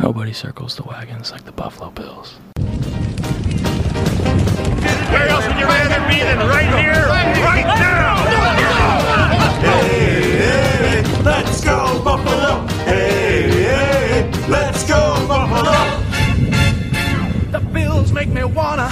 Nobody circles the wagons like the Buffalo Bills. Where else would you rather be than right here, right now? Hey, hey, let's go Buffalo! Hey, hey, let's go Buffalo! The Bills make me wanna.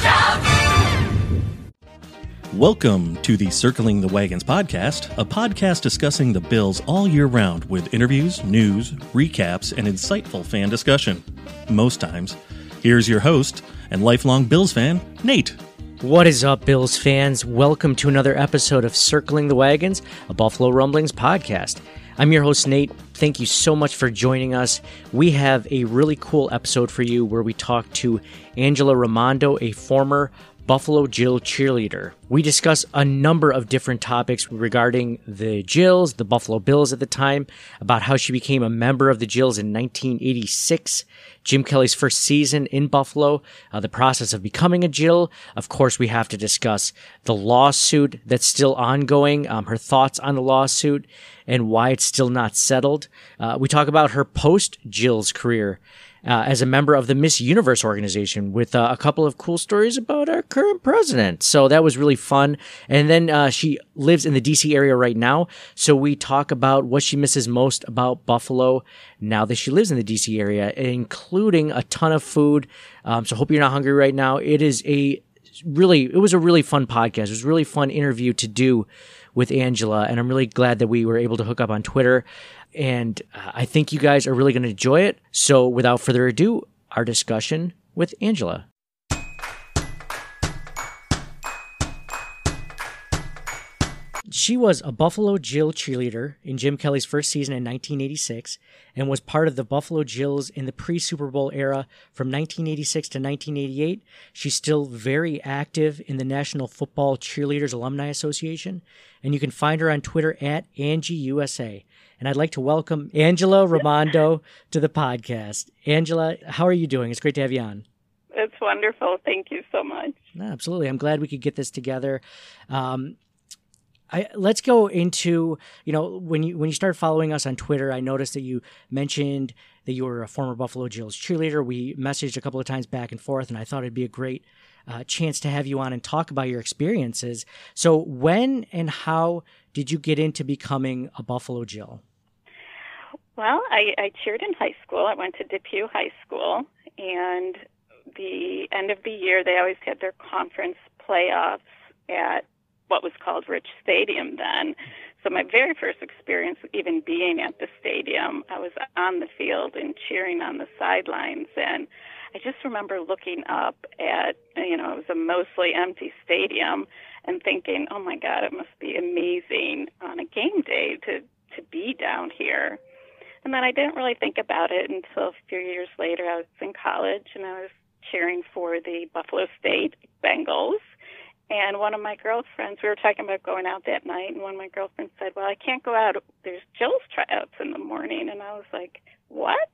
Welcome to the Circling the Wagons podcast, a podcast discussing the Bills all year round with interviews, news, recaps, and insightful fan discussion. Most times. Here's your host and lifelong Bills fan, Nate. What is up, Bills fans? Welcome to another episode of Circling the Wagons, a Buffalo Rumblings podcast. I'm your host, Nate. Thank you so much for joining us. We have a really cool episode for you where we talk to Angela Raimondo, a former Buffalo Jill cheerleader. We discuss a number of different topics regarding the Jills, the Buffalo Bills at the time, about how she became a member of the Jills in 1986, Jim Kelly's first season in Buffalo, uh, the process of becoming a Jill. Of course, we have to discuss the lawsuit that's still ongoing, um, her thoughts on the lawsuit, and why it's still not settled. Uh, we talk about her post Jill's career uh, as a member of the Miss Universe organization with uh, a couple of cool stories about our current president. So that was really fun. And then uh, she lives in the DC area right now. So we talk about what she misses most about Buffalo now that she lives in the DC area, including a ton of food. Um, so hope you're not hungry right now. It is a really, it was a really fun podcast. It was a really fun interview to do with Angela. And I'm really glad that we were able to hook up on Twitter and uh, I think you guys are really going to enjoy it. So, without further ado, our discussion with Angela. She was a Buffalo Jill cheerleader in Jim Kelly's first season in 1986 and was part of the Buffalo Jills in the pre Super Bowl era from 1986 to 1988. She's still very active in the National Football Cheerleaders Alumni Association, and you can find her on Twitter at AngieUSA. And I'd like to welcome Angela Raimondo to the podcast. Angela, how are you doing? It's great to have you on. It's wonderful. Thank you so much. absolutely. I'm glad we could get this together. Um, I, let's go into you know when you when you started following us on Twitter, I noticed that you mentioned that you were a former Buffalo Jills cheerleader. We messaged a couple of times back and forth, and I thought it'd be a great uh, chance to have you on and talk about your experiences. So, when and how did you get into becoming a Buffalo Jill? Well, I, I cheered in high school. I went to Depew High School, and the end of the year, they always had their conference playoffs at what was called Rich Stadium then. So my very first experience even being at the stadium, I was on the field and cheering on the sidelines and I just remember looking up at you know, it was a mostly empty stadium and thinking, "Oh my god, it must be amazing on a game day to to be down here." And then I didn't really think about it until a few years later. I was in college and I was cheering for the Buffalo State Bengals. And one of my girlfriends, we were talking about going out that night, and one of my girlfriends said, Well, I can't go out. There's Jill's tryouts in the morning. And I was like, What?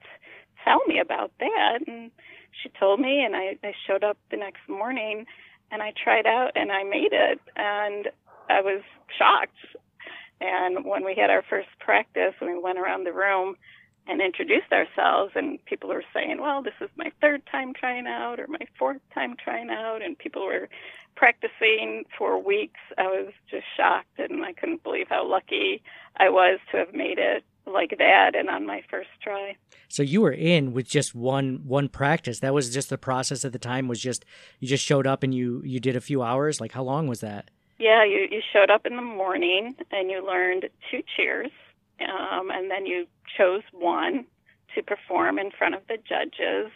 Tell me about that. And she told me, and I, I showed up the next morning and I tried out and I made it. And I was shocked. And when we had our first practice, we went around the room and introduced ourselves, and people were saying, "Well, this is my third time trying out, or my fourth time trying out," and people were practicing for weeks. I was just shocked, and I couldn't believe how lucky I was to have made it like that and on my first try. So you were in with just one one practice. That was just the process at the time. Was just you just showed up and you you did a few hours. Like how long was that? Yeah, you, you showed up in the morning and you learned two cheers, um, and then you chose one to perform in front of the judges.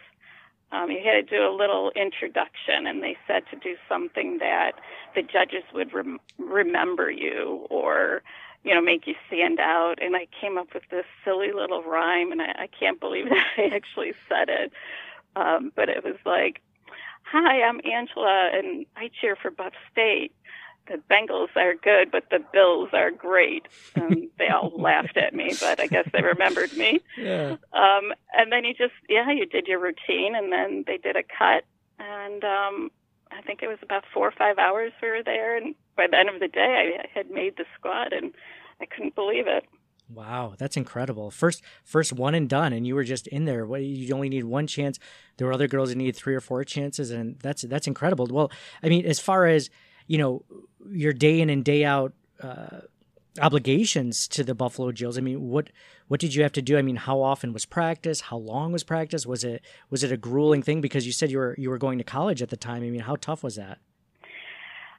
Um, you had to do a little introduction, and they said to do something that the judges would rem- remember you or, you know, make you stand out. And I came up with this silly little rhyme, and I, I can't believe that I actually said it. Um, but it was like, "Hi, I'm Angela, and I cheer for Buff State." The Bengals are good, but the Bills are great. And they all laughed at me, but I guess they remembered me. Yeah. Um, and then you just, yeah, you did your routine, and then they did a cut, and um, I think it was about four or five hours we were there, and by the end of the day, I, I had made the squad, and I couldn't believe it. Wow, that's incredible. First, first one and done, and you were just in there. You only need one chance. There were other girls that needed three or four chances, and that's that's incredible. Well, I mean, as far as you know, your day in and day out uh, obligations to the Buffalo Jills. I mean, what what did you have to do? I mean, how often was practice? How long was practice? Was it was it a grueling thing? Because you said you were you were going to college at the time. I mean, how tough was that?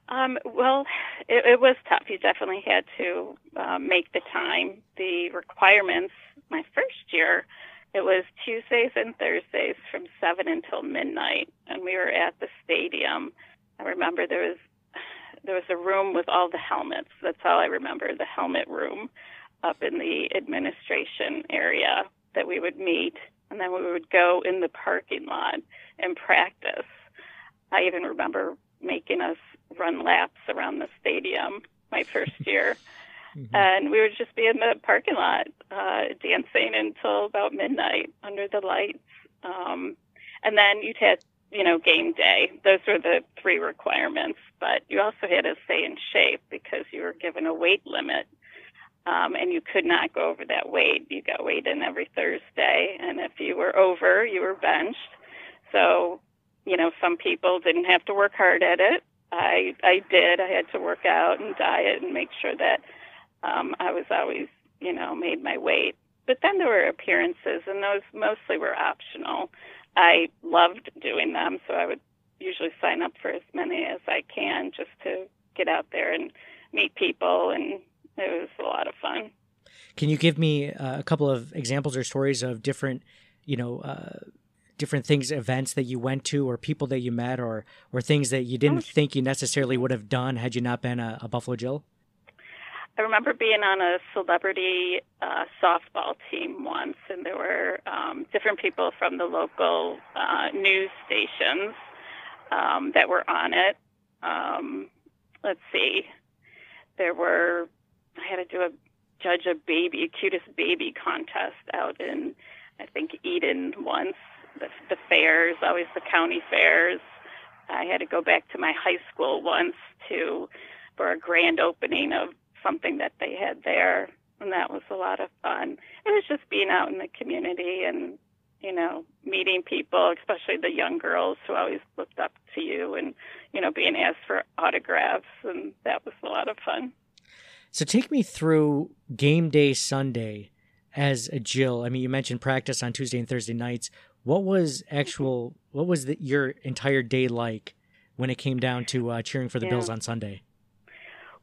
Um, well, it, it was tough. You definitely had to uh, make the time. The requirements my first year, it was Tuesdays and Thursdays from seven until midnight, and we were at the stadium. I remember there was there was a room with all the helmets. That's all I remember, the helmet room up in the administration area that we would meet. And then we would go in the parking lot and practice. I even remember making us run laps around the stadium my first year. Mm-hmm. And we would just be in the parking lot uh, dancing until about midnight under the lights. Um, and then you'd have you know, game day. Those were the three requirements. But you also had to stay in shape because you were given a weight limit. Um, and you could not go over that weight. You got weighed in every Thursday, and if you were over, you were benched. So, you know, some people didn't have to work hard at it. I I did. I had to work out and diet and make sure that um, I was always, you know, made my weight. But then there were appearances, and those mostly were optional. I loved doing them, so I would usually sign up for as many as I can just to get out there and meet people, and it was a lot of fun. Can you give me uh, a couple of examples or stories of different, you know, uh, different things, events that you went to, or people that you met, or or things that you didn't oh, think you necessarily would have done had you not been a, a Buffalo Jill? I remember being on a celebrity uh, softball team once, and there were um, different people from the local uh, news stations um, that were on it. Um, let's see, there were. I had to do a judge a baby, cutest baby contest out in, I think Eden once. The, the fairs, always the county fairs. I had to go back to my high school once to for a grand opening of something that they had there, and that was a lot of fun. It was just being out in the community and you know meeting people, especially the young girls who always looked up to you, and you know being asked for autographs, and that was a lot of fun. So take me through game day Sunday as a Jill. I mean, you mentioned practice on Tuesday and Thursday nights. What was actual? What was the, your entire day like when it came down to uh, cheering for the yeah. Bills on Sunday?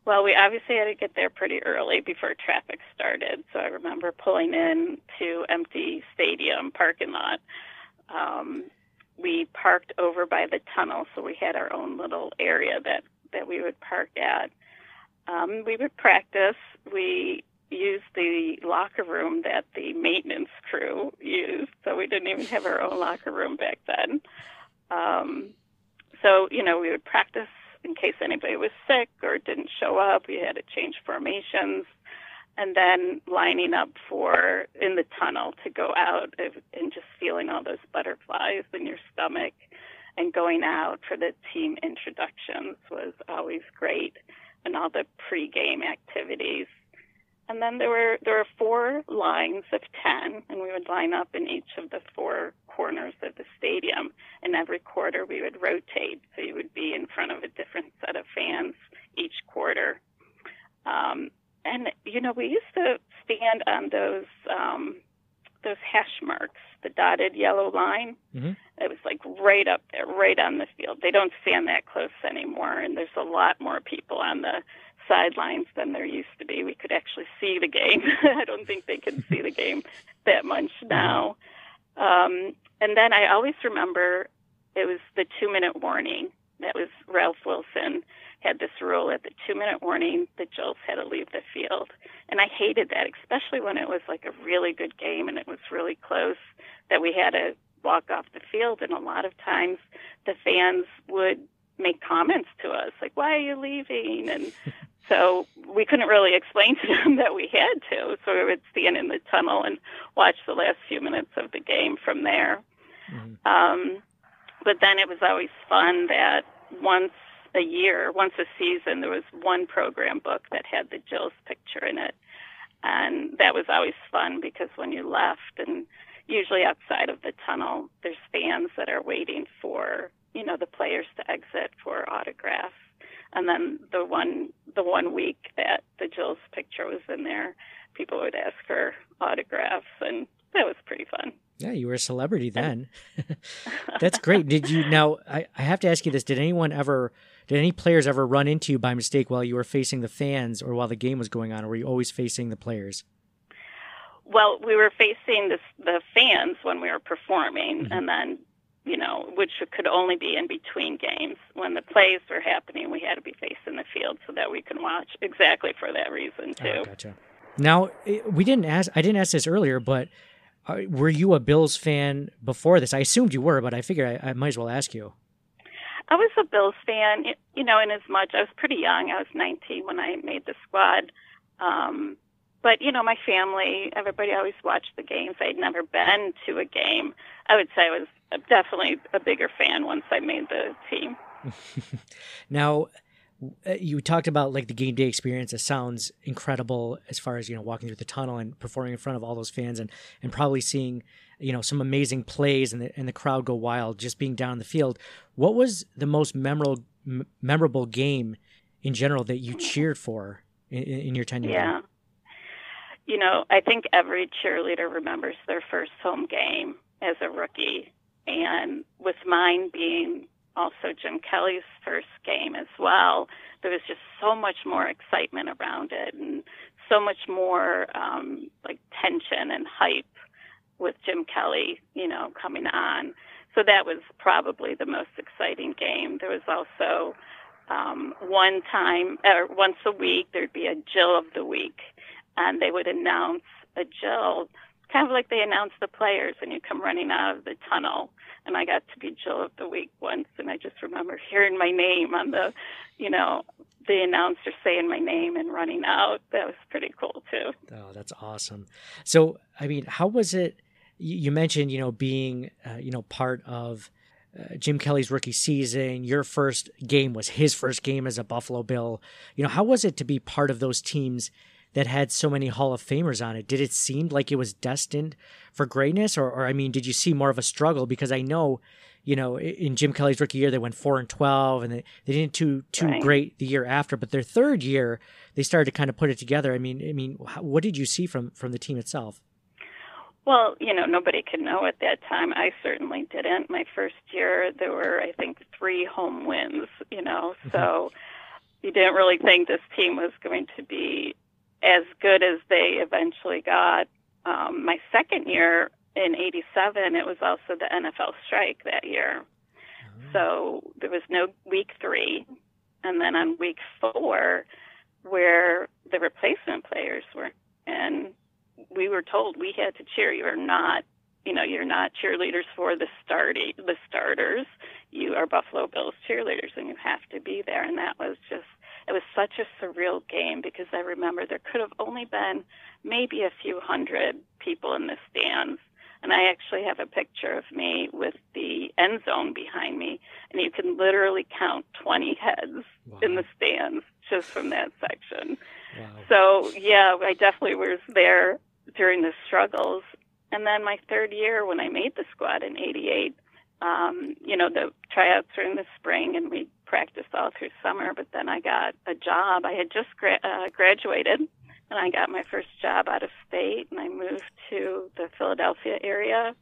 Well, we obviously had to get there pretty early before traffic started. So I remember pulling in to empty stadium parking lot. Um, we parked over by the tunnel, so we had our own little area that that we would park at. Um, we would practice. We used the locker room that the maintenance crew used, so we didn't even have our own locker room back then. Um, so you know, we would practice in case anybody was sick or didn't show up. We had to change formations. And then lining up for in the tunnel to go out and just feeling all those butterflies in your stomach and going out for the team introductions was always great and all the pregame activities. And then there were there were four lines of ten, and we would line up in each of the four corners of the stadium. And every quarter we would rotate, so you would be in front of a different set of fans each quarter. Um, and you know, we used to stand on those um, those hash marks, the dotted yellow line. Mm-hmm. It was like right up there, right on the field. They don't stand that close anymore, and there's a lot more people on the sidelines than there used to be. We could actually see the game. I don't think they can see the game that much now. Um, and then I always remember it was the two minute warning. That was Ralph Wilson had this rule at the two minute warning the Jills had to leave the field. And I hated that, especially when it was like a really good game and it was really close that we had to walk off the field, and a lot of times the fans would make comments to us like, "Why are you leaving?" and so we couldn't really explain to them that we had to. So we would stand in the tunnel and watch the last few minutes of the game from there. Mm-hmm. Um, but then it was always fun that once a year, once a season, there was one program book that had the Jill's picture in it. And that was always fun because when you left, and usually outside of the tunnel, there's fans that are waiting for, you know, the players to exit for autographs. And then the one the one week that the Jill's picture was in there, people would ask for autographs, and that was pretty fun. Yeah, you were a celebrity then. That's great. Did you now? I, I have to ask you this: Did anyone ever? Did any players ever run into you by mistake while you were facing the fans or while the game was going on? Or were you always facing the players? Well, we were facing the the fans when we were performing, mm-hmm. and then you know, which could only be in between games. When the plays were happening, we had to be facing the field so that we can watch exactly for that reason too. Oh, gotcha. Now we didn't ask. I didn't ask this earlier, but uh, were you a Bills fan before this? I assumed you were, but I figured I, I might as well ask you. I was a Bills fan, you know, in as much I was pretty young. I was 19 when I made the squad. Um, but you know, my family, everybody always watched the games. I'd never been to a game. I would say I was definitely a bigger fan once I made the team. now, uh, you talked about like the game day experience. It sounds incredible as far as you know walking through the tunnel and performing in front of all those fans and and probably seeing you know some amazing plays and the and the crowd go wild just being down in the field. What was the most memorable m- memorable game in general that you cheered for in, in your tenure? Yeah. You know, I think every cheerleader remembers their first home game as a rookie, and with mine being also Jim Kelly's first game as well, there was just so much more excitement around it and so much more um, like tension and hype with Jim Kelly, you know, coming on. So that was probably the most exciting game. There was also um, one time, or once a week, there'd be a Jill of the Week, and they would announce a Jill kind of like they announce the players and you come running out of the tunnel. And I got to be Jill of the Week once, and I just remember hearing my name on the, you know, the announcer saying my name and running out. That was pretty cool too. Oh, that's awesome. So, I mean, how was it? You mentioned, you know, being, uh, you know, part of. Uh, Jim Kelly's rookie season, your first game was his first game as a Buffalo Bill. You know, how was it to be part of those teams that had so many Hall of Famers on it? Did it seem like it was destined for greatness, or, or I mean, did you see more of a struggle? Because I know, you know, in Jim Kelly's rookie year, they went four and twelve, and they, they didn't do too right. great the year after. But their third year, they started to kind of put it together. I mean, I mean, what did you see from from the team itself? Well, you know, nobody could know at that time. I certainly didn't. My first year, there were, I think, three home wins, you know, mm-hmm. so you didn't really think this team was going to be as good as they eventually got. Um, my second year in 87, it was also the NFL strike that year. Oh. So there was no week three. And then on week four, where the replacement players were, and we were told we had to cheer. You are not, you know, you're not cheerleaders for the starting the starters. You are Buffalo Bills cheerleaders, and you have to be there. And that was just it was such a surreal game because I remember there could have only been maybe a few hundred people in the stands. And I actually have a picture of me with the end zone behind me, and you can literally count 20 heads wow. in the stands just from that section. Wow. So, yeah, I definitely was there during the struggles. And then my third year, when I made the squad in 88, um, you know, the tryouts were in the spring and we practiced all through summer. But then I got a job. I had just gra- uh, graduated and I got my first job out of state and I moved to the Philadelphia area.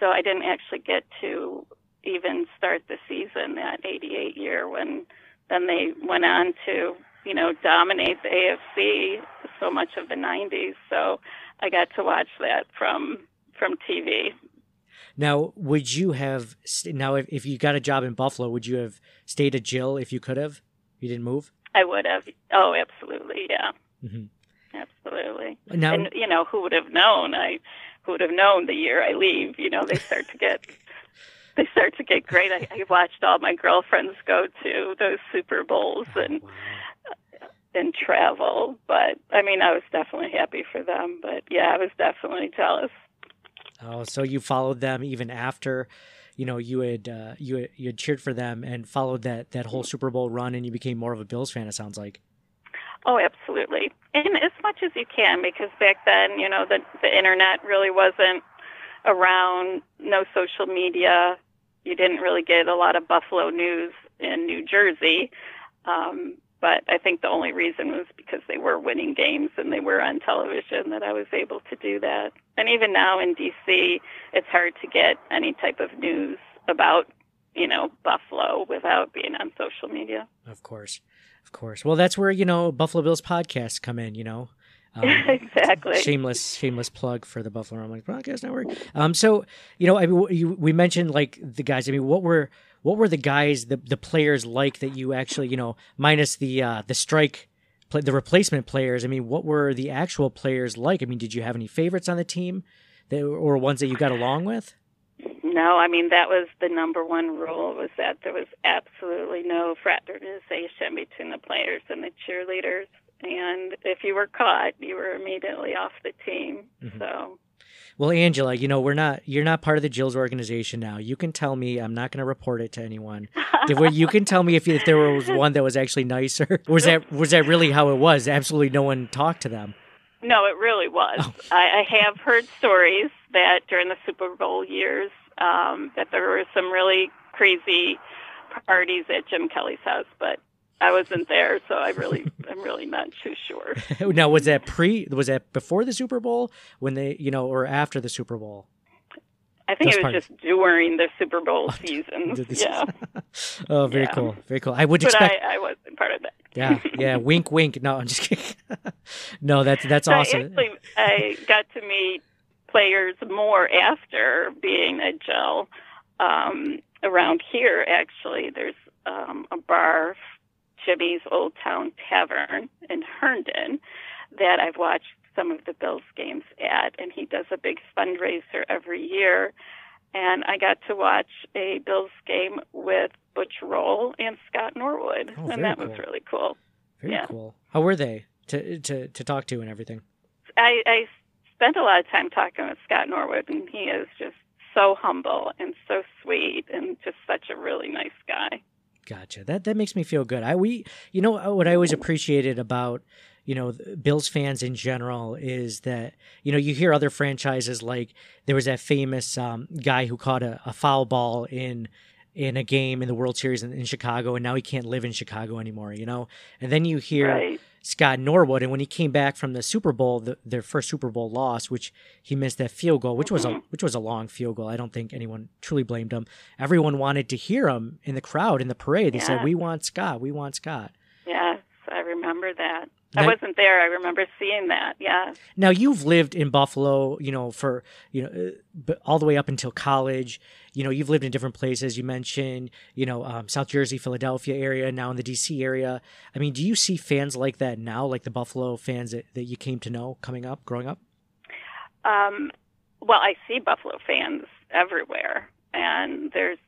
So I didn't actually get to even start the season that 88 year when then they went on to, you know, dominate the AFC so much of the 90s. So I got to watch that from from TV. Now, would you have now if, if you got a job in Buffalo, would you have stayed at Jill if you could have? You didn't move. I would have. Oh, absolutely, yeah, mm-hmm. absolutely. Now, and you know, who would have known? I who would have known the year I leave? You know, they start to get they start to get great. I, I watched all my girlfriends go to those Super Bowls and and travel. But I mean, I was definitely happy for them. But yeah, I was definitely jealous. Oh, so you followed them even after, you know, you had uh, you had, you had cheered for them and followed that that whole Super Bowl run, and you became more of a Bills fan. It sounds like. Oh, absolutely, and as much as you can, because back then, you know, the the internet really wasn't around. No social media. You didn't really get a lot of Buffalo news in New Jersey. Um, but I think the only reason was because they were winning games and they were on television that I was able to do that. And even now in DC, it's hard to get any type of news about, you know, Buffalo without being on social media. Of course. Of course. Well, that's where, you know, Buffalo Bills podcasts come in, you know. Um, exactly. Shameless, shameless plug for the Buffalo Rumblings Podcast Network. Um, so you know, I mean, you, we mentioned like the guys. I mean, what were what were the guys, the the players like that you actually, you know, minus the uh, the strike, the replacement players. I mean, what were the actual players like? I mean, did you have any favorites on the team, that, or ones that you got along with? No, I mean that was the number one rule was that there was absolutely no fraternization between the players and the cheerleaders, and if you were caught, you were immediately off the team. Mm-hmm. So well, Angela, you know, we're not you're not part of the Jills organization now. You can tell me. I'm not going to report it to anyone. you can tell me if, if there was one that was actually nicer. Was that was that really how it was? Absolutely, no one talked to them. No, it really was. Oh. I, I have heard stories that during the Super Bowl years, um, that there were some really crazy parties at Jim Kelly's house, but I wasn't there, so I really, I'm really not too sure. now, was that pre? Was that before the Super Bowl when they, you know, or after the Super Bowl? I think That's it was just during the Super Bowl season. yeah. oh, very yeah. cool. Very cool. I would but expect. I, I wasn't part of that. yeah, yeah. wink, wink. No, I'm just kidding. no, that's that's so awesome. Actually, I got to meet players more after being a Gel. Um, around here, actually, there's um, a bar Jimmy's Old Town Tavern in Herndon that I've watched some of the Bills games at, and he does a big fundraiser every year. And I got to watch a Bills game with Butch Rolle and Scott Norwood, oh, and that cool. was really cool. Very yeah. cool. How were they to to to talk to and everything? I, I spent a lot of time talking with Scott Norwood, and he is just so humble and so sweet, and just such a really nice guy. Gotcha. That that makes me feel good. I we you know what I always appreciated about you know Bills fans in general is that you know you hear other franchises like there was that famous um, guy who caught a, a, foul ball in in a game in the World Series in, in, Chicago and now he can't live in Chicago anymore. You know, and then you hear. Right Scott Norwood, and when he came back from the Super Bowl, the, their first Super Bowl loss, which he missed that field goal, which was a which was a long field goal. I don't think anyone truly blamed him. Everyone wanted to hear him in the crowd in the parade. They yeah. said, "We want Scott. We want Scott." Remember that. I wasn't there. I remember seeing that. Yeah. Now you've lived in Buffalo, you know, for you know, uh, all the way up until college. You know, you've lived in different places. You mentioned, you know, um, South Jersey, Philadelphia area, now in the D.C. area. I mean, do you see fans like that now, like the Buffalo fans that, that you came to know coming up, growing up? Um, well, I see Buffalo fans everywhere, and there's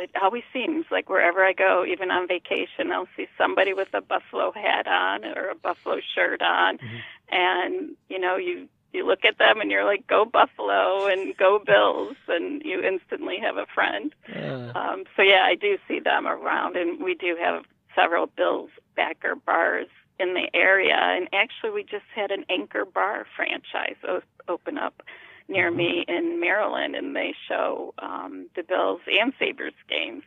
it always seems like wherever I go, even on vacation, I'll see somebody with a buffalo hat on or a buffalo shirt on, mm-hmm. and you know you you look at them and you're like, go Buffalo and go Bills, and you instantly have a friend. Uh. Um, so yeah, I do see them around, and we do have several Bills backer bars in the area, and actually we just had an anchor bar franchise open up near mm-hmm. me in Maryland, and they show um, the Bills and Sabres games.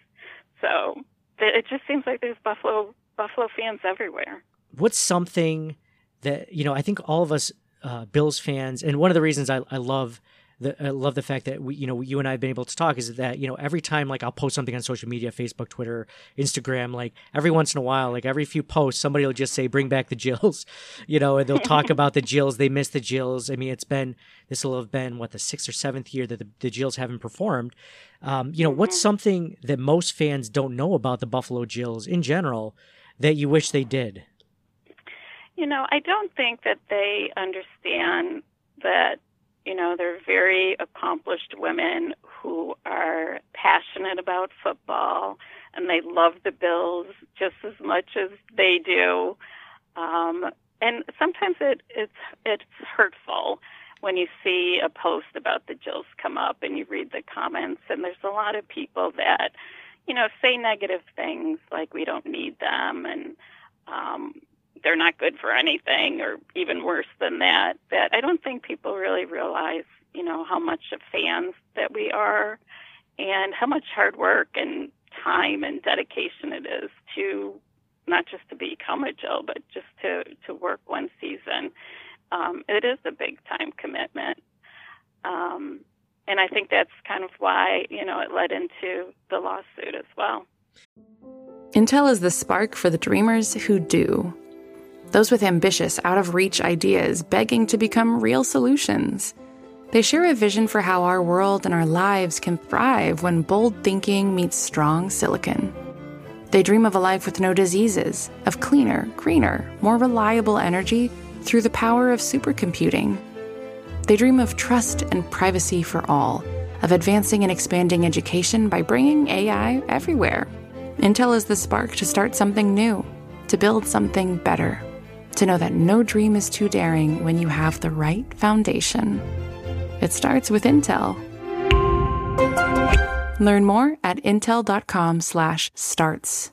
So it just seems like there's Buffalo Buffalo fans everywhere. What's something that you know? I think all of us uh, Bills fans, and one of the reasons I, I love the, I love the fact that we, you know, you and I have been able to talk is that, you know, every time like I'll post something on social media, Facebook, Twitter, Instagram, like every once in a while, like every few posts, somebody will just say, bring back the Jills, you know, and they'll talk about the Jills. They miss the Jills. I mean, it's been, this will have been what the sixth or seventh year that the, the Jills haven't performed. Um, you know, what's mm-hmm. something that most fans don't know about the Buffalo Jills in general that you wish they did? You know, I don't think that they understand that You know, they're very accomplished women who are passionate about football and they love the Bills just as much as they do. Um, and sometimes it, it's it's hurtful when you see a post about the Jills come up and you read the comments and there's a lot of people that you know say negative things like we don't need them and um, they're not good for anything or even worse than that that I don't think people really realize you know how much of fans that we are and how much hard work and time and dedication it is to not just to become a Joe, but just to to work one season. Um, it is a big time commitment, um, and I think that's kind of why you know it led into the lawsuit as well. Intel is the spark for the dreamers who do. Those with ambitious, out of reach ideas begging to become real solutions. They share a vision for how our world and our lives can thrive when bold thinking meets strong silicon. They dream of a life with no diseases, of cleaner, greener, more reliable energy through the power of supercomputing. They dream of trust and privacy for all, of advancing and expanding education by bringing AI everywhere. Intel is the spark to start something new, to build something better, to know that no dream is too daring when you have the right foundation. It starts with Intel. Learn more at intel.com/starts.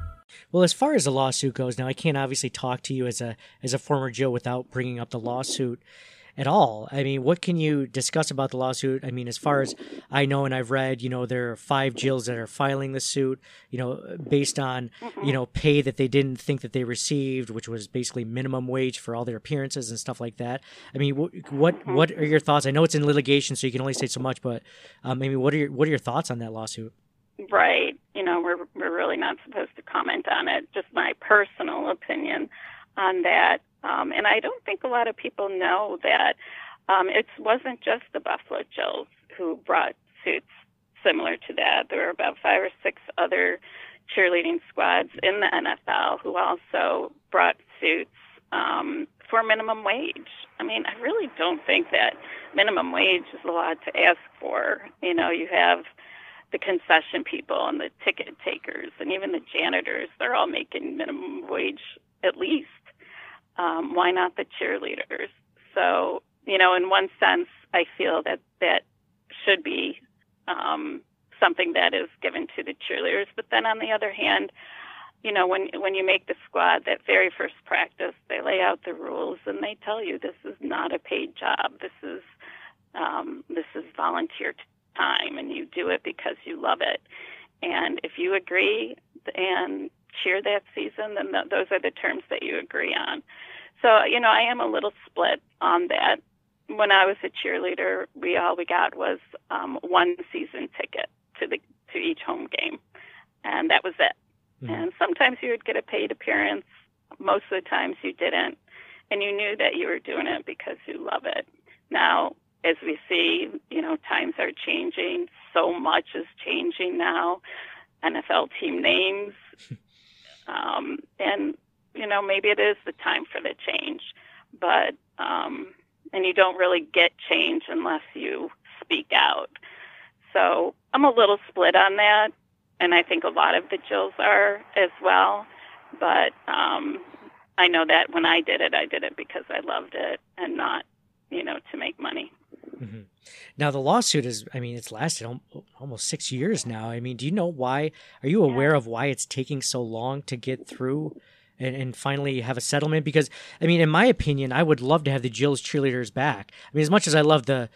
Well, as far as the lawsuit goes, now I can't obviously talk to you as a as a former Jill without bringing up the lawsuit at all. I mean, what can you discuss about the lawsuit? I mean, as far as I know and I've read, you know, there are five Jills that are filing the suit, you know, based on, you know, pay that they didn't think that they received, which was basically minimum wage for all their appearances and stuff like that. I mean, what what, what are your thoughts? I know it's in litigation, so you can only say so much, but um, I mean, what are your what are your thoughts on that lawsuit? Right. You know, we're we're really not supposed to comment on it. Just my personal opinion on that. Um, and I don't think a lot of people know that um, it wasn't just the Buffalo Jills who brought suits similar to that. There were about five or six other cheerleading squads in the NFL who also brought suits um, for minimum wage. I mean, I really don't think that minimum wage is a lot to ask for. You know, you have the concession people and the ticket takers and even the janitors, they're all making minimum wage at least. Um, why not the cheerleaders? So, you know, in one sense, I feel that that should be um, something that is given to the cheerleaders. But then on the other hand, you know, when when you make the squad, that very first practice, they lay out the rules and they tell you this is not a paid job. This is um, this is volunteer time, and you do it because you love it. And if you agree and cheer that season, then th- those are the terms that you agree on. So, you know, I am a little split on that. When I was a cheerleader, we all we got was um, one season ticket to the to each home game, and that was it. Mm-hmm. And sometimes you would get a paid appearance. Most of the times you didn't, and you knew that you were doing it because you love it. Now, as we see, you know, times are changing. So much is changing now. NFL team names, um, and you know, maybe it is the time for the change, but um, and you don't really get change unless you speak out. So I'm a little split on that, and I think a lot of the Jills are as well. But um, I know that when I did it, I did it because I loved it and not, you know, to make money. Mm-hmm. Now the lawsuit is, I mean, it's lasted almost six years now. I mean, do you know why? Are you aware of why it's taking so long to get through and, and finally have a settlement? Because, I mean, in my opinion, I would love to have the Jill's cheerleaders back. I mean, as much as I love the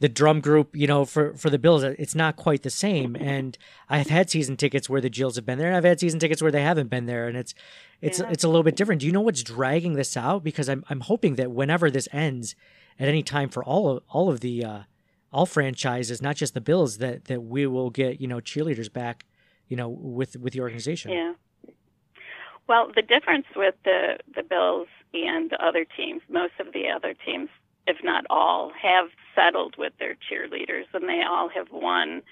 the drum group, you know, for for the Bills, it's not quite the same. And I've had season tickets where the Jills have been there, and I've had season tickets where they haven't been there, and it's it's yeah. it's a little bit different. Do you know what's dragging this out? Because I'm I'm hoping that whenever this ends, at any time for all of all of the uh, all franchises, not just the Bills, that that we will get you know cheerleaders back, you know, with with the organization. Yeah. Well, the difference with the the Bills and the other teams, most of the other teams, if not all, have settled with their cheerleaders, and they all have won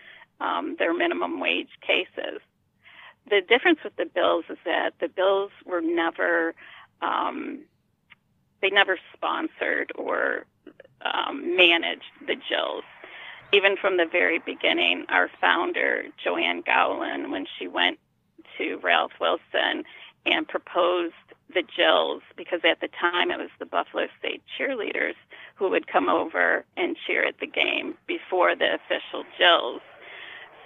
um, their minimum wage cases. The difference with the Bills is that the Bills were never um, they never sponsored or um, managed the Jills. Even from the very beginning, our founder, Joanne Gowland, when she went to Ralph Wilson and proposed the Jills, because at the time it was the Buffalo State cheerleaders who would come over and cheer at the game before the official Jills.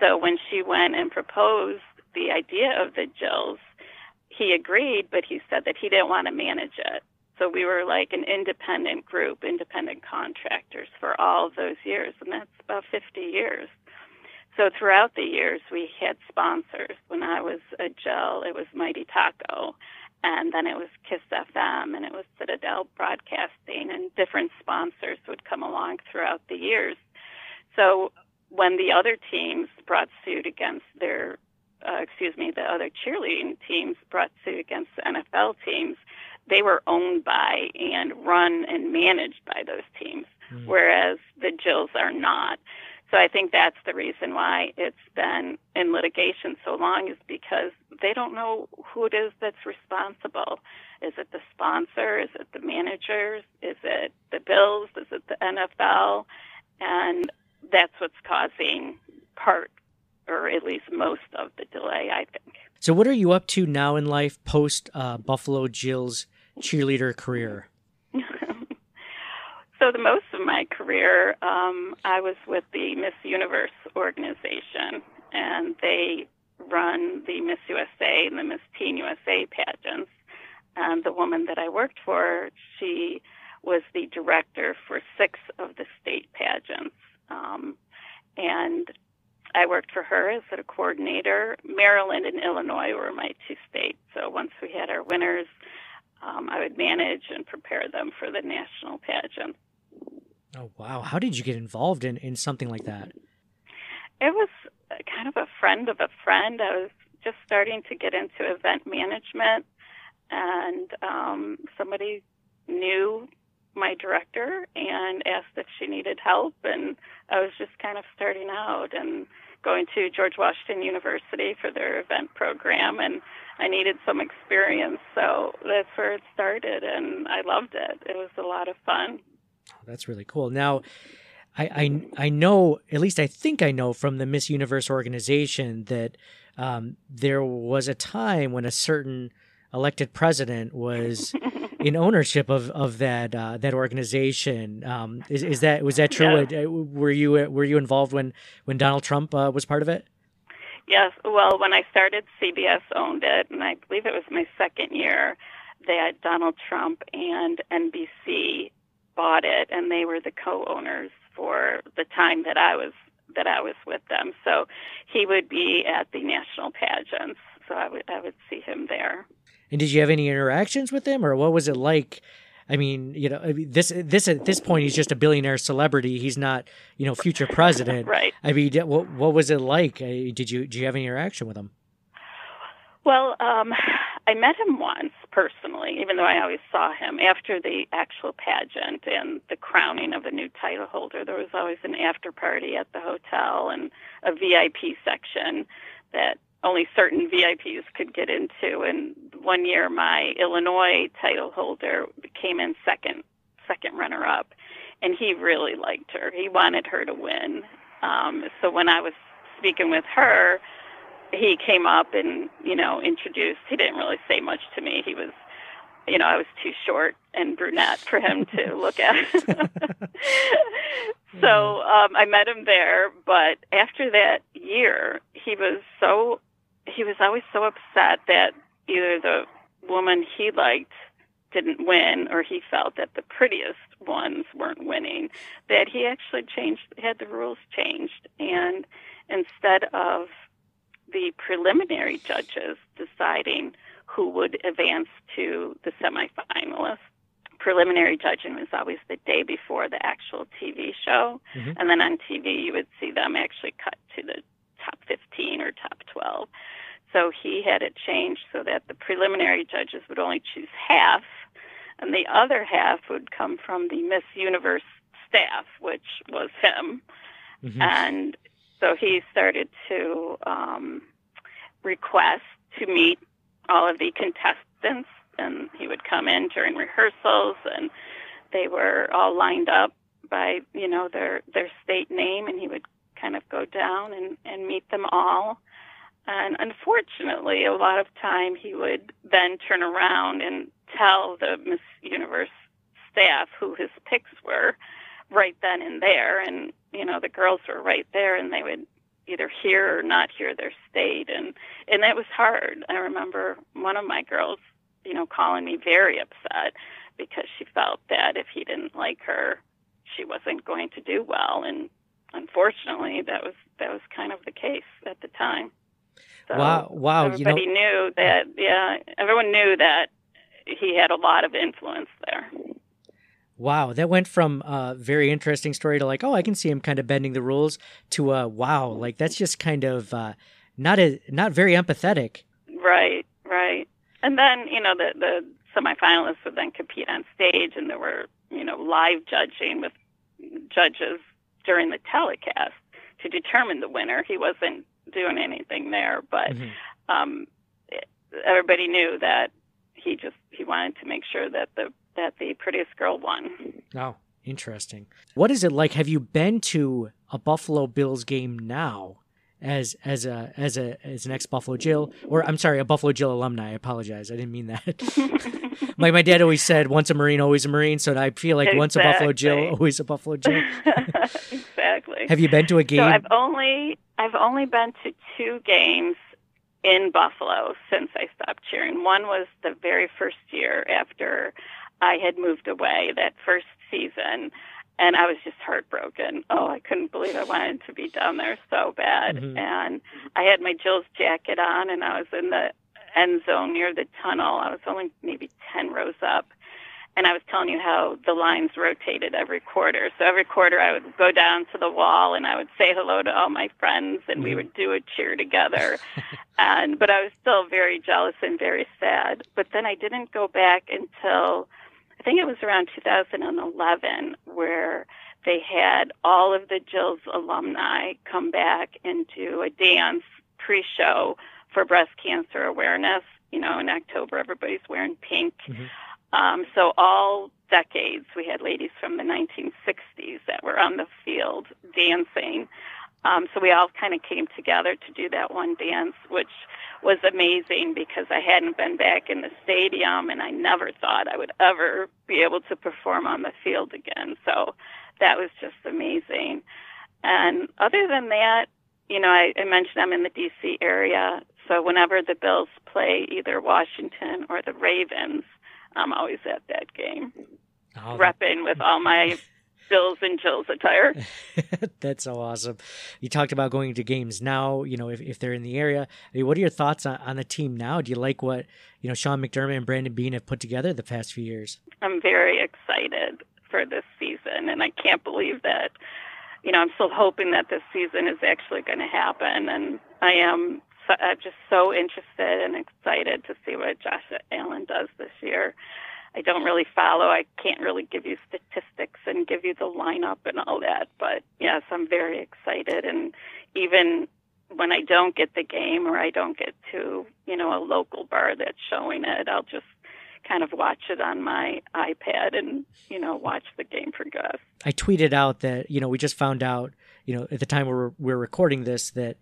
So when she went and proposed the idea of the Jills, he agreed, but he said that he didn't want to manage it. So we were like an independent group, independent contractors for all those years, and that's about 50 years. So throughout the years, we had sponsors. When I was a Jill, it was Mighty Taco, and then it was Kiss FM, and it was Citadel Broadcasting, and different sponsors would come along throughout the years. So when the other teams brought suit against their, uh, excuse me, the other cheerleading teams brought suit against the NFL teams, they were owned by and run and managed by those teams, mm. whereas the Jills are not. So I think that's the reason why it's been in litigation so long is because they don't know who it is that's responsible. Is it the sponsor? Is it the managers? Is it the Bills? Is it the NFL? And that's what's causing part or at least most of the delay, I think. So, what are you up to now in life post uh, Buffalo Jill's cheerleader career? so, the most of my career, um, I was with the Miss Universe organization, and they run the Miss USA and the Miss Teen USA pageants. And the woman that I worked for, she was the director for six of the state pageants. Um, and I worked for her as a coordinator. Maryland and Illinois were my two states. So once we had our winners, um, I would manage and prepare them for the national pageant. Oh wow! How did you get involved in in something like that? It was kind of a friend of a friend. I was just starting to get into event management, and um, somebody knew my director and asked if she needed help and I was just kind of starting out and going to George Washington University for their event program and I needed some experience so that's where it started and I loved it. It was a lot of fun. That's really cool. Now I, I, I know, at least I think I know from the Miss Universe organization that um, there was a time when a certain elected president was in ownership of of that uh, that organization. Um, is, is that was that true? Yeah. Uh, were you uh, were you involved when when Donald Trump uh, was part of it? Yes. Well, when I started, CBS owned it, and I believe it was my second year that Donald Trump and NBC bought it, and they were the co-owners for the time that I was that I was with them. So he would be at the national pageants. So I would I would see him there. And did you have any interactions with him, or what was it like? I mean, you know, this this at this point he's just a billionaire celebrity. He's not, you know, future president. right. I mean, what what was it like? Did you did you have any interaction with him? Well, um, I met him once personally, even though I always saw him after the actual pageant and the crowning of the new title holder. There was always an after party at the hotel and a VIP section that only certain VIPs could get into. And one year, my Illinois title holder came in second, second runner up, and he really liked her. He wanted her to win. Um, so when I was speaking with her, he came up and you know introduced. He didn't really say much to me. He was, you know, I was too short and brunette for him to look at. so um, I met him there, but after that year, he was so he was always so upset that either the woman he liked didn't win or he felt that the prettiest ones weren't winning that he actually changed had the rules changed and instead of the preliminary judges deciding who would advance to the semifinalists preliminary judging was always the day before the actual TV show, Mhm. and then on TV you would see them actually cut to the top 15 or top 12. So he had it changed so that the preliminary judges would only choose half, and the other half would come from the Miss Universe staff, which was him. Mhm. And so he started to um, request to meet all of the contestants, and he would come in during rehearsals, and they were all lined up by you know their their state name, and he would kind of go down and and meet them all. And unfortunately, a lot of time he would then turn around and tell the Miss Universe staff who his picks were right then and there. And, you know, the girls were right there and they would either hear or not hear their state. And, and that was hard. I remember one of my girls, you know, calling me very upset because she felt that if he didn't like her, she wasn't going to do well. And unfortunately, that was, that was kind of the case at the time. So Wow, wow, you know- Everybody knew that. Yeah, everyone knew that he had a lot of influence there. Wow, that went from a very interesting story to like, oh, I can see him kind of bending the rules to uh, wow, like that's just kind of uh, not a not very empathetic. Right, right. And then you know the the semifinalists would then compete on stage, and there were you know live judging with judges during the telecast to determine the winner. He wasn't doing anything there, but Mhm. um, everybody knew that he just he wanted to make sure that the that the prettiest girl won. Oh, interesting. What is it like? Have you been to a Buffalo Bills game now? As as a as a as an ex Buffalo Jill or I'm sorry a Buffalo Jill alumni. I apologize. I didn't mean that. Like my dad always said once a Marine always a Marine. So I feel like once a Buffalo Jill always a Buffalo Jill. Exactly. have you been to a game? So I've only I've only been to two games in Buffalo since I stopped cheering. One was the very first year after I had moved away, that first season, and I was just heartbroken. Oh, I couldn't believe I wanted to be down there so bad. Mhm. And I had my Jill's jacket on and I was in the end zone near the tunnel. I was only maybe 10 rows up and I was telling you how the lines rotated every quarter. So every quarter I would go down to the wall and I would say hello to all my friends and we would do a cheer together. and but I was still very jealous and very sad. But then I didn't go back until I think it was around 2011 where they had all of the Jill's alumni come back and do a dance pre-show for breast cancer awareness. You know, in October everybody's wearing pink. Um, so all decades, we had ladies from the 1960s that were on the field dancing. Um, so we all kind of came together to do that one dance, which was amazing because I hadn't been back in the stadium and I never thought I would ever be able to perform on the field again. So that was just amazing. And other than that, you know, I, I mentioned I'm in the D.C. area, so whenever the Bills play either Washington or the Ravens, I'm always at that game, Oh, repping with all my Bills and Jills attire. That's so awesome. You talked about going to games now, you know, if, if they're in the area. I mean, what are your thoughts on, on the team now? Do you like what, you know, Sean McDermott and Brandon Beane have put together the past few years? I'm very excited for this season, and I can't believe that. You know, I'm still hoping that this season is actually going to happen, and I am. So, I'm just so interested and excited to see what Josh Allen does this year. I don't really follow. I can't really give you statistics and give you the lineup and all that, but yes, I'm very excited. And even when I don't get the game or I don't get to, you know, a local bar that's showing it, I'll just kind of watch it on my iPad and, you know, watch the game progress. I tweeted out that, you know, we just found out, you know, at the time we're, we're recording this, that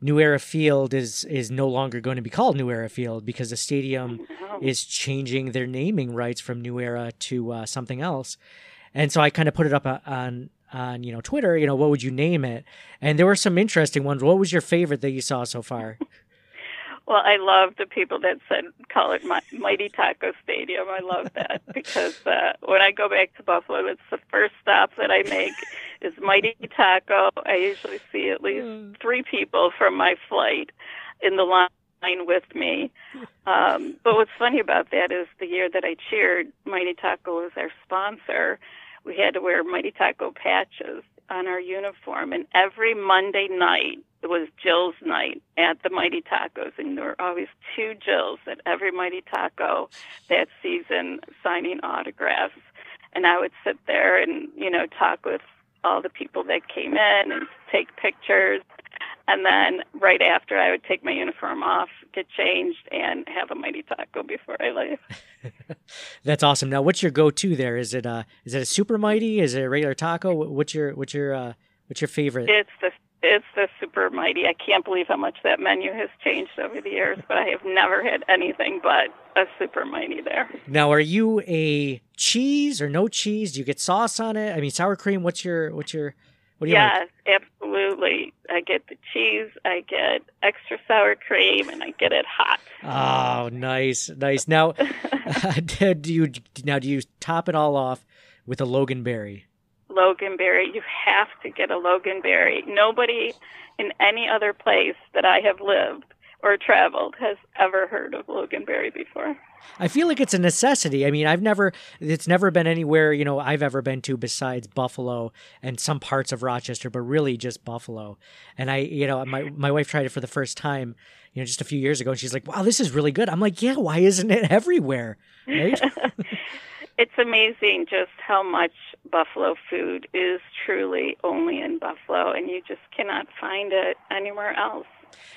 New Era Field is is no longer going to be called New Era Field because the stadium is changing their naming rights from New Era to uh, something else. And so I kind of put it up uh, on on you know Twitter. You know, what would you name it? And there were some interesting ones. What was your favorite that you saw so far? Well, I love the people that said call it Mi- Mighty Taco Stadium. I love that because uh, when I go back to Buffalo, it's the first stop that I make is Mighty Taco. I usually see at least three people from my flight in the line with me. Um, but what's funny about that is the year that I cheered, Mighty Taco was our sponsor. We had to wear Mighty Taco patches on our uniform, and every Monday night it was Jill's night at the Mighty Tacos, and there were always two Jills at every Mighty Taco that season signing autographs. And I would sit there and you know talk with all the people that came in and take pictures. And then right after, I would take my uniform off, get changed, and have a mighty taco before I leave. That's awesome. Now, what's your go-to there? Is it uh is it a super mighty? Is it a regular taco? What's your what's your uh what's your favorite? It's the it's the super mighty. I can't believe how much that menu has changed over the years, but I have never had anything but a super mighty there. Now, are you a cheese or no cheese? Do you get sauce on it? I mean, sour cream. What's your what's your what do you yes, like? absolutely. I get the cheese, I get extra sour cream, and I get it hot. Oh, nice, nice. Now, do you now do you top it all off with a Loganberry? Loganberry. You have to get a Loganberry. Nobody in any other place that I have lived or traveled has ever heard of Loganberry before. I feel like it's a necessity. I mean, I've never, it's never been anywhere, you know, I've ever been to besides Buffalo and some parts of Rochester, but really just Buffalo. And I, you know, my, my wife tried it for the first time, you know, just a few years ago. And she's like, wow, this is really good. I'm like, yeah, why isn't it everywhere? Right? it's amazing just how much buffalo food is truly only in Buffalo, and you just cannot find it anywhere else.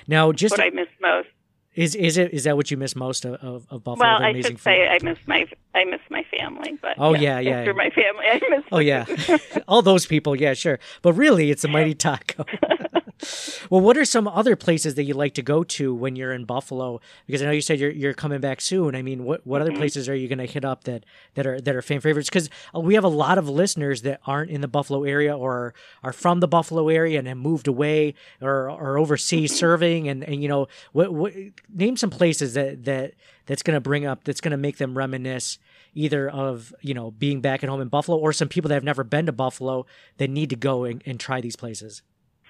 Now, just, what I miss most. is, is it, is that what you miss most of, of, of Buffalo? Well, I should food? say I miss my I miss my family, but Oh, yeah, yeah. After my family, I miss. Oh yeah, all those people. Yeah, sure. But really, it's a mighty taco. well, what are some other places that you like to go to when you're in Buffalo? Because I know you said you're you're coming back soon. I mean, what what other Mm-hmm. places are you going to hit up that that are that are fan favorites? Because we have a lot of listeners that aren't in the Buffalo area or are from the Buffalo area and have moved away or or overseas serving. And and you know, what what name some places that that that's going to bring up that's going to make them reminisce either of you know being back at home in Buffalo or some people that have never been to Buffalo that need to go and, and try these places.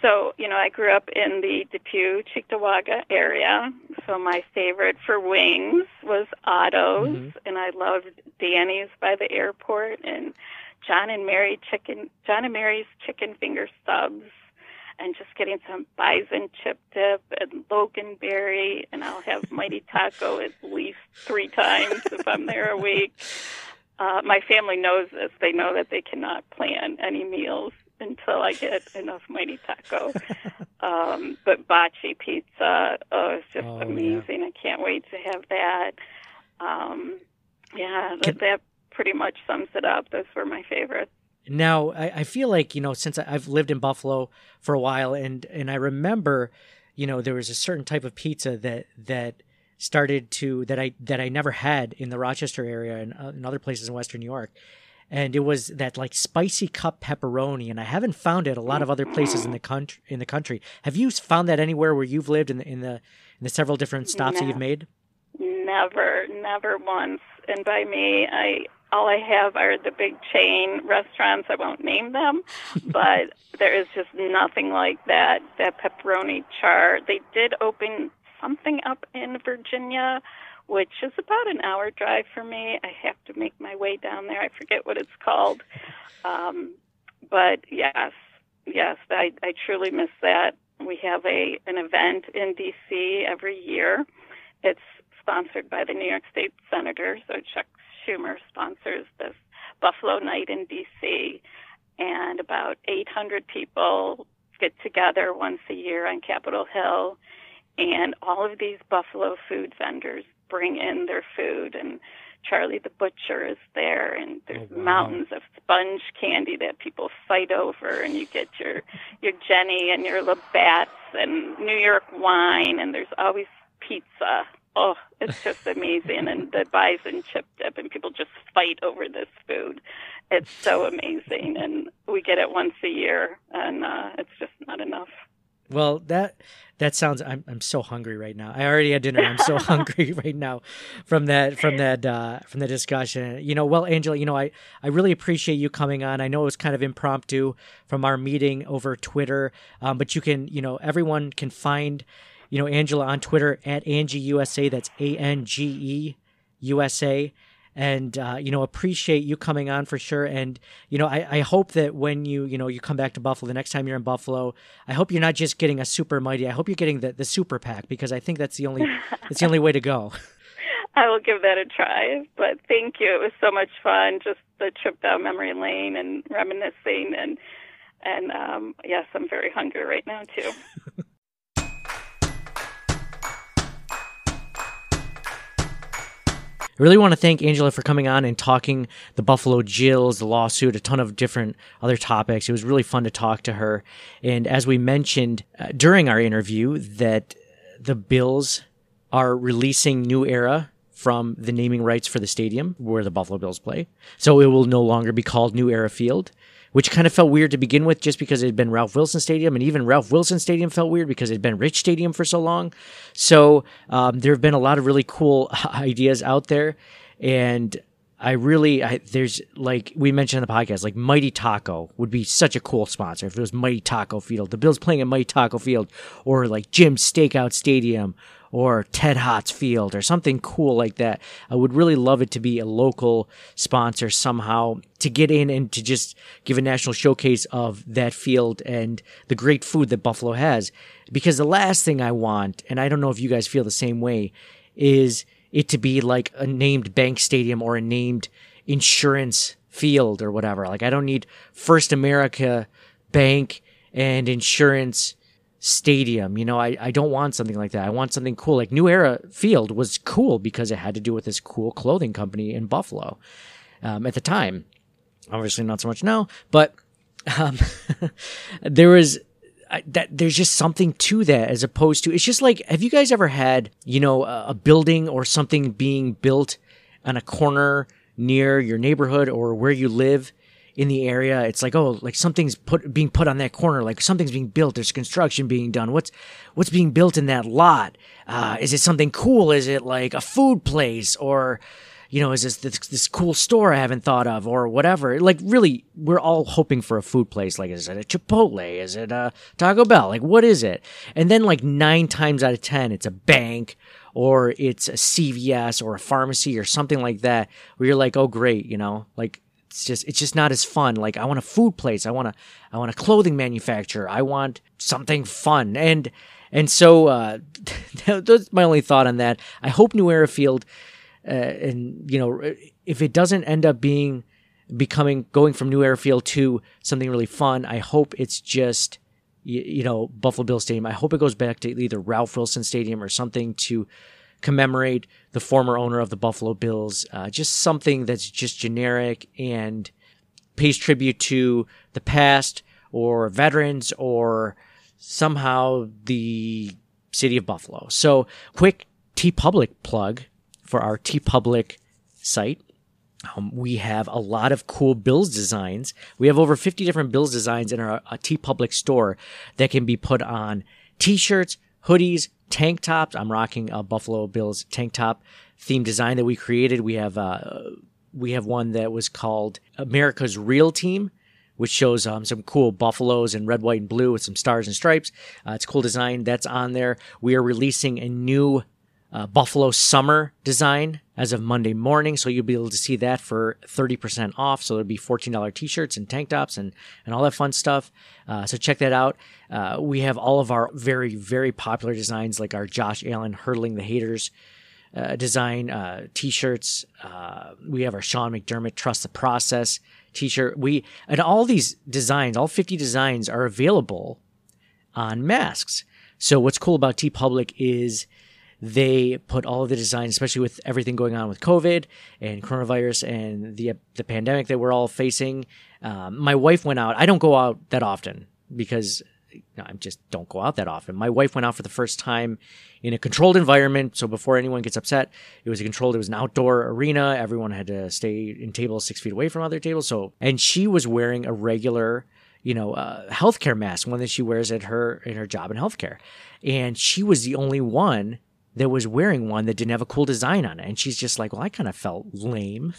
So, you know, I grew up in the Depew, Cheektowaga area. So my favorite for wings was Otto's, Mm-hmm. and I loved Danny's by the airport and John and Mary chicken, John and Mary's chicken finger stubs, and just getting some bison chip dip and Loganberry, and I'll have Mighty Taco at least three times if I'm there a week. Uh, my family knows this. They know that they cannot plan any meals until I get enough Mighty Taco. um, but Bocce pizza, oh, it's just Oh, yeah. amazing. I can't wait to have that. Um, yeah, that, that pretty much sums it up. Those were my favorites. Now, I, I feel like you know since I've lived in Buffalo for a while, and and I remember, you know, there was a certain type of pizza that that started to that I that I never had in the Rochester area and uh, in other places in Western New York. And it was that like spicy cup pepperoni, and I haven't found it a lot of other places in the country. In the country, have you found that anywhere where you've lived in the in the in the several different stops that you've made? Never, never once. And by me, I all I have are the big chain restaurants. I won't name them, but there is just nothing like that. That pepperoni char. They did open something up in Virginia, which is about an hour drive for me. I have to make my way down there. I forget what it's called. Um, but yes, yes, I, I truly miss that. We have a an event in DC every year. It's sponsored by the New York State Senator, so Chuck Schumer sponsors this Buffalo Night in DC, and about 800 people get together once a year on Capitol Hill, and all of these Buffalo food vendors bring in their food and Charlie the Butcher is there, and there's Oh, wow. mountains of sponge candy that people fight over, and you get your your Genny and your Labatt's and New York wine, and there's always pizza. Oh, it's just amazing, and the bison chip dip, and people just fight over this food. It's so amazing, and we get it once a year, and uh, it's just not enough. Well, that that sounds. I'm I'm so hungry right now. I already had dinner. I'm so hungry right now from that from that uh, from the discussion. You know, well, Angela, you know, I I really appreciate you coming on. I know it was kind of impromptu from our meeting over Twitter, um, but you can, you know, everyone can find. you know, Angela on Twitter at Angie USA. That's A N G E USA. And uh, you know, appreciate you coming on for sure. And you know, I, I hope that when you you know you come back to Buffalo the next time you're in Buffalo, I hope you're not just getting a super mighty. I hope you're getting the, the super pack because I think that's the only that's the only way to go. I will give that a try. But thank you. It was so much fun. Just the trip down memory lane and reminiscing and and um, yes, I'm very hungry right now too. I really want to thank Angela for coming on and talking the Buffalo Jills, the lawsuit, a ton of different other topics. It was really fun to talk to her. And as we mentioned uh, during our interview, that the Bills are releasing New Era from the naming rights for the stadium where the Buffalo Bills play. So it will no longer be called New Era Field which kind of felt weird to begin with just because it had been Ralph Wilson Stadium. And even Ralph Wilson Stadium felt weird because it had been Rich Stadium for so long. So um, there have been a lot of really cool ideas out there. And I really, I, there's like we mentioned in the podcast, like Mighty Taco would be such a cool sponsor if it was Mighty Taco Field. The Bills playing at Mighty Taco Field, or like Jim's Steakout Stadium, or Ted Hott's Field or something cool like that. I would really love it to be a local sponsor somehow to get in and to just give a national showcase of that field and the great food that Buffalo has. Because the last thing I want, and I don't know if you guys feel the same way, is it to be like a named bank stadium or a named insurance field or whatever. Like I don't need First America Bank and insurance stadium. You know, I, I don't want something like that. I want something cool. Like New Era Field was cool because it had to do with this cool clothing company in Buffalo um, at the time. Obviously, not so much now, but um, there was that there's just something to that as opposed to it's just like have you guys ever had you know a, a building or something being built on a corner near your neighborhood or where you live in the area. It's like, oh, like something's put being put on that corner, like something's being built. There's construction being done. What's what's being built in that lot? Uh, is it something cool? Is it like a food place or you know, is this, this, this cool store I haven't thought of or whatever? Like really, we're all hoping for a food place. Like, is it a Chipotle? Is it a Taco Bell? Like, what is it? And then like nine times out of ten, it's a bank or it's a CVS or a pharmacy or something like that where you're like, oh great, you know, like it's just it's just not as fun. Like I want a food place, I want a I want a clothing manufacturer, I want something fun, and and so uh, that's my only thought on that. I hope New Era Field, uh, and you know, if it doesn't end up being becoming going from New Era Field to something really fun, I hope it's just you, you know Buffalo Bill Stadium. I hope it goes back to either Ralph Wilson Stadium or something to commemorate the former owner of the Buffalo Bills. Uh, just something that's just generic and pays tribute to the past or veterans or somehow the city of Buffalo. So, quick TeePublic plug for our TeePublic site. Um, we have a lot of cool Bills designs. We have over 50 different Bills designs in our TeePublic store that can be put on t shirts, hoodies, tank tops. I'm rocking a Buffalo Bills tank top theme design that we created. We have uh, we have one that was called America's Real Team, which shows um, some cool buffaloes in red, white, and blue with some stars and stripes. Uh, it's a cool design that's on there. We are releasing a new uh, Buffalo Summer design as of Monday morning. So you'll be able to see that for 30% off. So there'll be $14 t shirts and tank tops and, and all that fun stuff. Uh, so check that out. Uh, we have all of our very, very popular designs like our Josh Allen Hurdling the Haters. Uh, design uh, t-shirts. Uh, we have our Sean McDermott Trust the Process t-shirt. We and all these designs, all 50 designs are available on masks. So what's cool about TeePublic is they put all of the design, especially with everything going on with COVID and coronavirus and the the pandemic that we're all facing. Um, my wife went out. I don't go out that often because I just don't go out that often. My wife went out for the first time in a controlled environment. So before anyone gets upset, it was a controlled. It was an outdoor arena. Everyone had to stay in tables six feet away from other tables. So and she was wearing a regular you know, uh, healthcare mask, one that she wears at her in her job in healthcare, and she was the only one that was wearing one that didn't have a cool design on it. And she's just like, well, I kind of felt lame.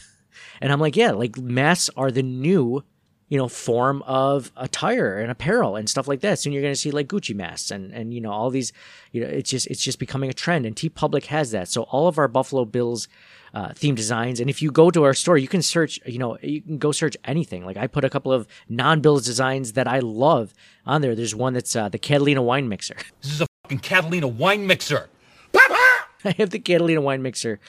And I'm like, yeah, like masks are the new you know, form of attire and apparel and stuff like that. Soon you're going to see like Gucci masks and and you know all these. You know, it's just it's just becoming a trend, and TeePublic has that. So all of our Buffalo Bills uh, theme designs, and if you go to our store, you can search. You know, you can go search anything. Like I put a couple of non Bills designs that I love on there. There's one that's uh, the Catalina wine mixer. This is a fucking Catalina wine mixer. I have the Catalina wine mixer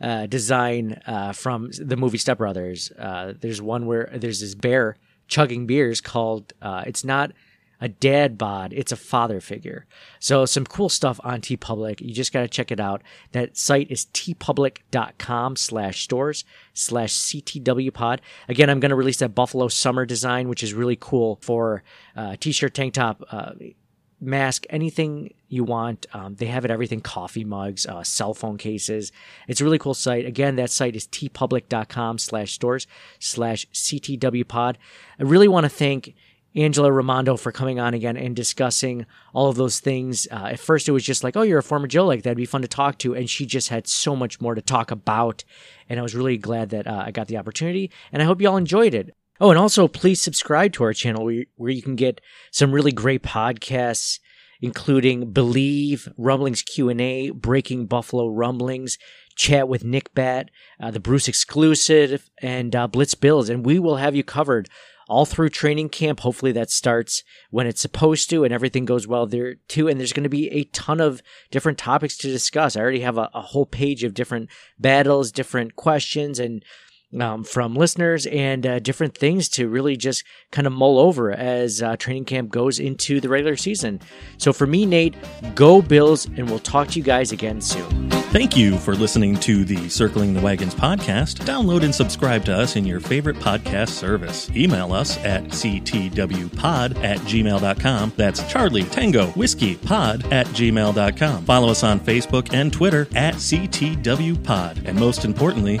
uh, design uh, from the movie Step Brothers. Uh, there's one where there's this bear chugging beers called uh, it's not a dad bod, it's a father figure. So some cool stuff on TeePublic. You just got to check it out. That site is teepublic.com slash stores slash CTW pod. Again, I'm going to release that Buffalo summer design, which is really cool for uh, t-shirt, tank top, uh, mask, anything you want. Um, they have it everything coffee mugs, uh, cell phone cases. It's a really cool site. Again, that site is teepublic.com slash stores slash CTW pod. I really want to thank Angela Raimondo for coming on again and discussing all of those things. Uh, at first, it was just like, oh, you're a former Joe, like that'd be fun to talk to. And she just had so much more to talk about. And I was really glad that uh, I got the opportunity. And I hope you all enjoyed it. Oh, and also please subscribe to our channel where, where you can get some really great podcasts, including Believe, Rumblings Q&A, Breaking Buffalo Rumblings, Chat with Nick Bat, uh, the Bruce exclusive, and uh, Blitz Bills. And we will have you covered all through training camp. Hopefully that starts when it's supposed to and everything goes well there too. And there's going to be a ton of different topics to discuss. I already have a, a whole page of different battles, different questions, and um, from listeners and uh, different things to really just kind of mull over as uh, training camp goes into the regular season. So for me, Nate, go Bills, and we'll talk to you guys again soon. Thank you for listening to the Circling the Wagons podcast. Download and subscribe to us in your favorite podcast service. Email us at ctwpod at gmail.com. That's Charlie Tango Whiskey Pod at gmail.com. Follow us on Facebook and Twitter at CTWPod. And most importantly,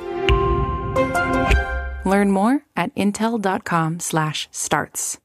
Learn more at intel.com/starts.